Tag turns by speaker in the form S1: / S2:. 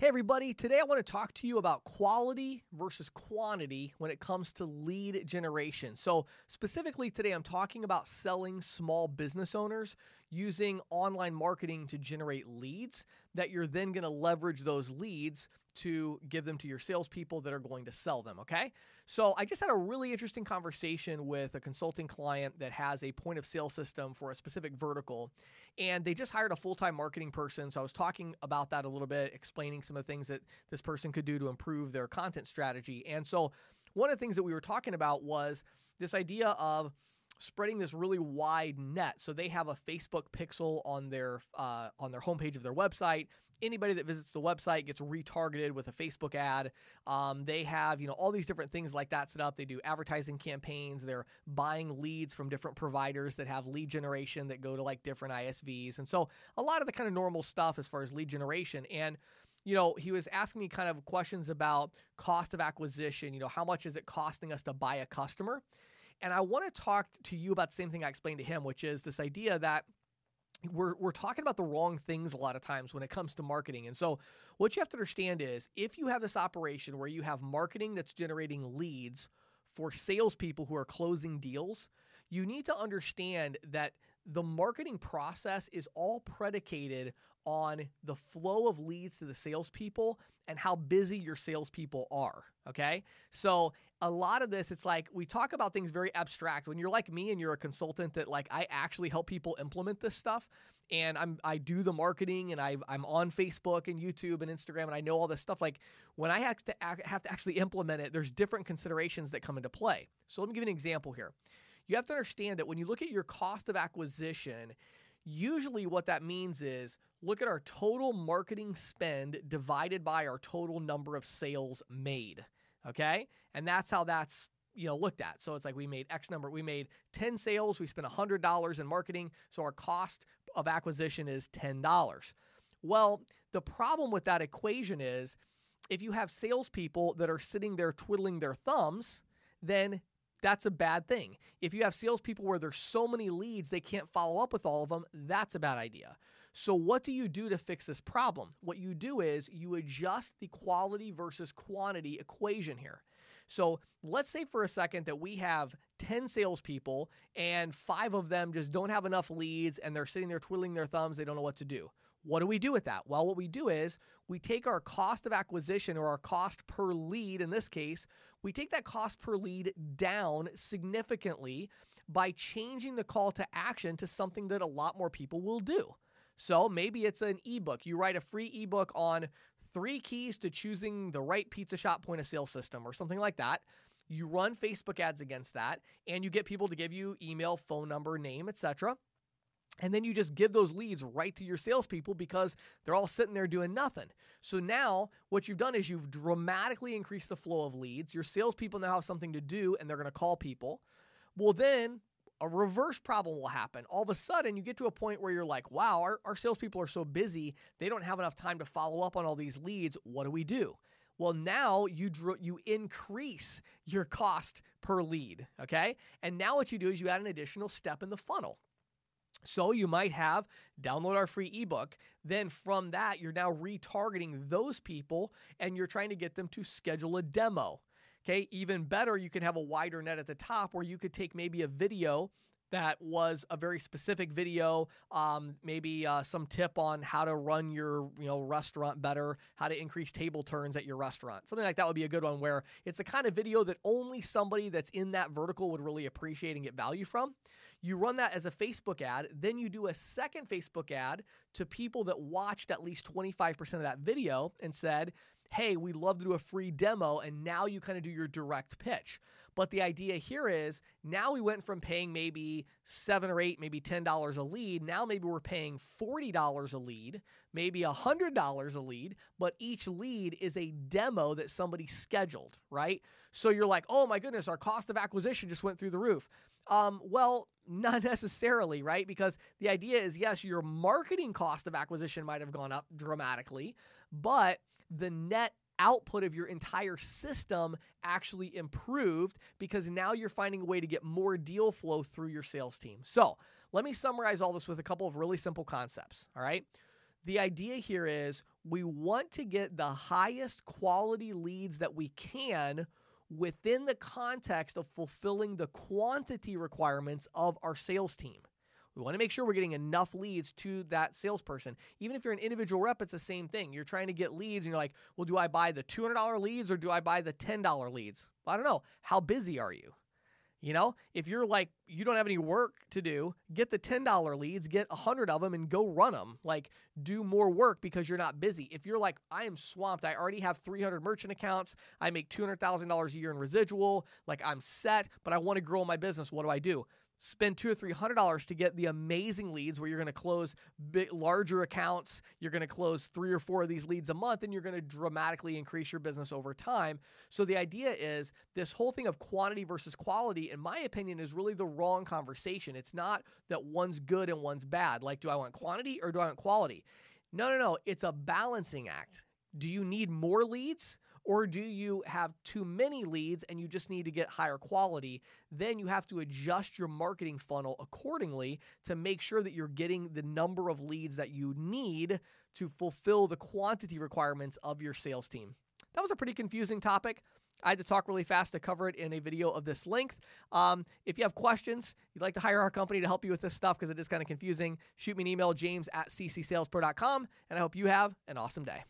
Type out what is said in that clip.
S1: Hey, everybody. Today I want to talk to you about quality versus quantity when it comes to lead generation. So, specifically today, I'm talking about selling small business owners using online marketing to generate leads that you're then going to leverage those leads to give them to your salespeople that are going to sell them. Okay. So I just had a really interesting conversation with a consulting client that has a point of sale system for a specific vertical. And they just hired a full time marketing person. So I was talking about that a little bit, explaining some of the things that this person could do to improve their content strategy. And so one of the things that we were talking about was this idea of spreading this really wide net. So they have a Facebook pixel on their uh, on their homepage of their website. Anybody that visits the website gets retargeted with a Facebook ad. Um, they have you know all these different things like that set up. They do advertising campaigns. They're buying leads from different providers that have lead generation that go to like different ISVs, and so a lot of the kind of normal stuff as far as lead generation and you know, he was asking me kind of questions about cost of acquisition. You know, how much is it costing us to buy a customer? And I want to talk to you about the same thing I explained to him, which is this idea that we're, we're talking about the wrong things a lot of times when it comes to marketing. And so, what you have to understand is if you have this operation where you have marketing that's generating leads for salespeople who are closing deals, you need to understand that the marketing process is all predicated on the flow of leads to the salespeople and how busy your salespeople are. Okay. So a lot of this, it's like we talk about things very abstract. When you're like me and you're a consultant that like I actually help people implement this stuff and I'm I do the marketing and I I'm on Facebook and YouTube and Instagram and I know all this stuff. Like when I have to have to actually implement it, there's different considerations that come into play. So let me give you an example here. You have to understand that when you look at your cost of acquisition, usually what that means is look at our total marketing spend divided by our total number of sales made. Okay. And that's how that's you know looked at so it's like we made x number we made 10 sales we spent $100 in marketing so our cost of acquisition is $10 well the problem with that equation is if you have salespeople that are sitting there twiddling their thumbs then that's a bad thing. If you have salespeople where there's so many leads they can't follow up with all of them, that's a bad idea. So, what do you do to fix this problem? What you do is you adjust the quality versus quantity equation here. So, let's say for a second that we have 10 salespeople and five of them just don't have enough leads and they're sitting there twiddling their thumbs, they don't know what to do. What do we do with that? Well, what we do is we take our cost of acquisition or our cost per lead in this case, we take that cost per lead down significantly by changing the call to action to something that a lot more people will do. So maybe it's an ebook. You write a free ebook on three keys to choosing the right pizza shop point of sale system or something like that. You run Facebook ads against that and you get people to give you email, phone number, name, etc. And then you just give those leads right to your salespeople because they're all sitting there doing nothing. So now what you've done is you've dramatically increased the flow of leads. Your salespeople now have something to do and they're going to call people. Well, then a reverse problem will happen. All of a sudden, you get to a point where you're like, wow, our, our salespeople are so busy, they don't have enough time to follow up on all these leads. What do we do? Well, now you you increase your cost per lead, okay? And now what you do is you add an additional step in the funnel. So you might have download our free ebook. Then from that, you're now retargeting those people and you're trying to get them to schedule a demo. Okay, even better, you can have a wider net at the top where you could take maybe a video that was a very specific video, um, maybe uh, some tip on how to run your you know restaurant better, how to increase table turns at your restaurant. Something like that would be a good one where it's the kind of video that only somebody that's in that vertical would really appreciate and get value from. You run that as a Facebook ad, then you do a second Facebook ad to people that watched at least 25% of that video and said, hey, we'd love to do a free demo. And now you kind of do your direct pitch. But the idea here is now we went from paying maybe seven or eight, maybe $10 a lead. Now maybe we're paying $40 a lead, maybe $100 a lead, but each lead is a demo that somebody scheduled, right? So you're like, oh my goodness, our cost of acquisition just went through the roof. Um, well, not necessarily, right? Because the idea is yes, your marketing cost of acquisition might have gone up dramatically, but the net output of your entire system actually improved because now you're finding a way to get more deal flow through your sales team. So, let me summarize all this with a couple of really simple concepts. All right. the idea here is we want to get the highest quality leads that we can within the context of fulfilling the quantity requirements of our sales team. We want to make sure we're getting enough leads to that salesperson. Even if you're an individual rep, it's the same thing. You're trying to get leads and you're like, well, do I buy the $200 leads or do I buy the $10 leads? I don't know. How busy are you? You know, if you're like, you don't have any work to do, get the $10 leads, get a 100 of them and go run them. Like, do more work because you're not busy. If you're like, I am swamped, I already have 300 merchant accounts, I make $200,000 a year in residual, like I'm set, but I want to grow my business, what do I do? Spend two or three hundred dollars to get the amazing leads where you're going to close larger accounts you're going to close three or four of these leads a month and you're going to dramatically increase your business over time. So the idea is this whole thing of quantity versus quality in my opinion is really the wrong conversation. It's not that one's good and one's bad. Like do i want quantity or do i want quality? No no no. It's a balancing act. Do you need more leads or do you have too many leads and you just need to get higher quality? Then you have to adjust your marketing funnel accordingly to make sure that you're getting the number of leads that you need to fulfill the quantity requirements of your sales team. That was a pretty confusing topic. I had to talk really fast to cover it in a video of this length. Um, if you have questions, you'd like to hire our company to help you with this stuff because it is kind of confusing, shoot me an email, james at ccsalespro.com, and I hope you have an awesome day.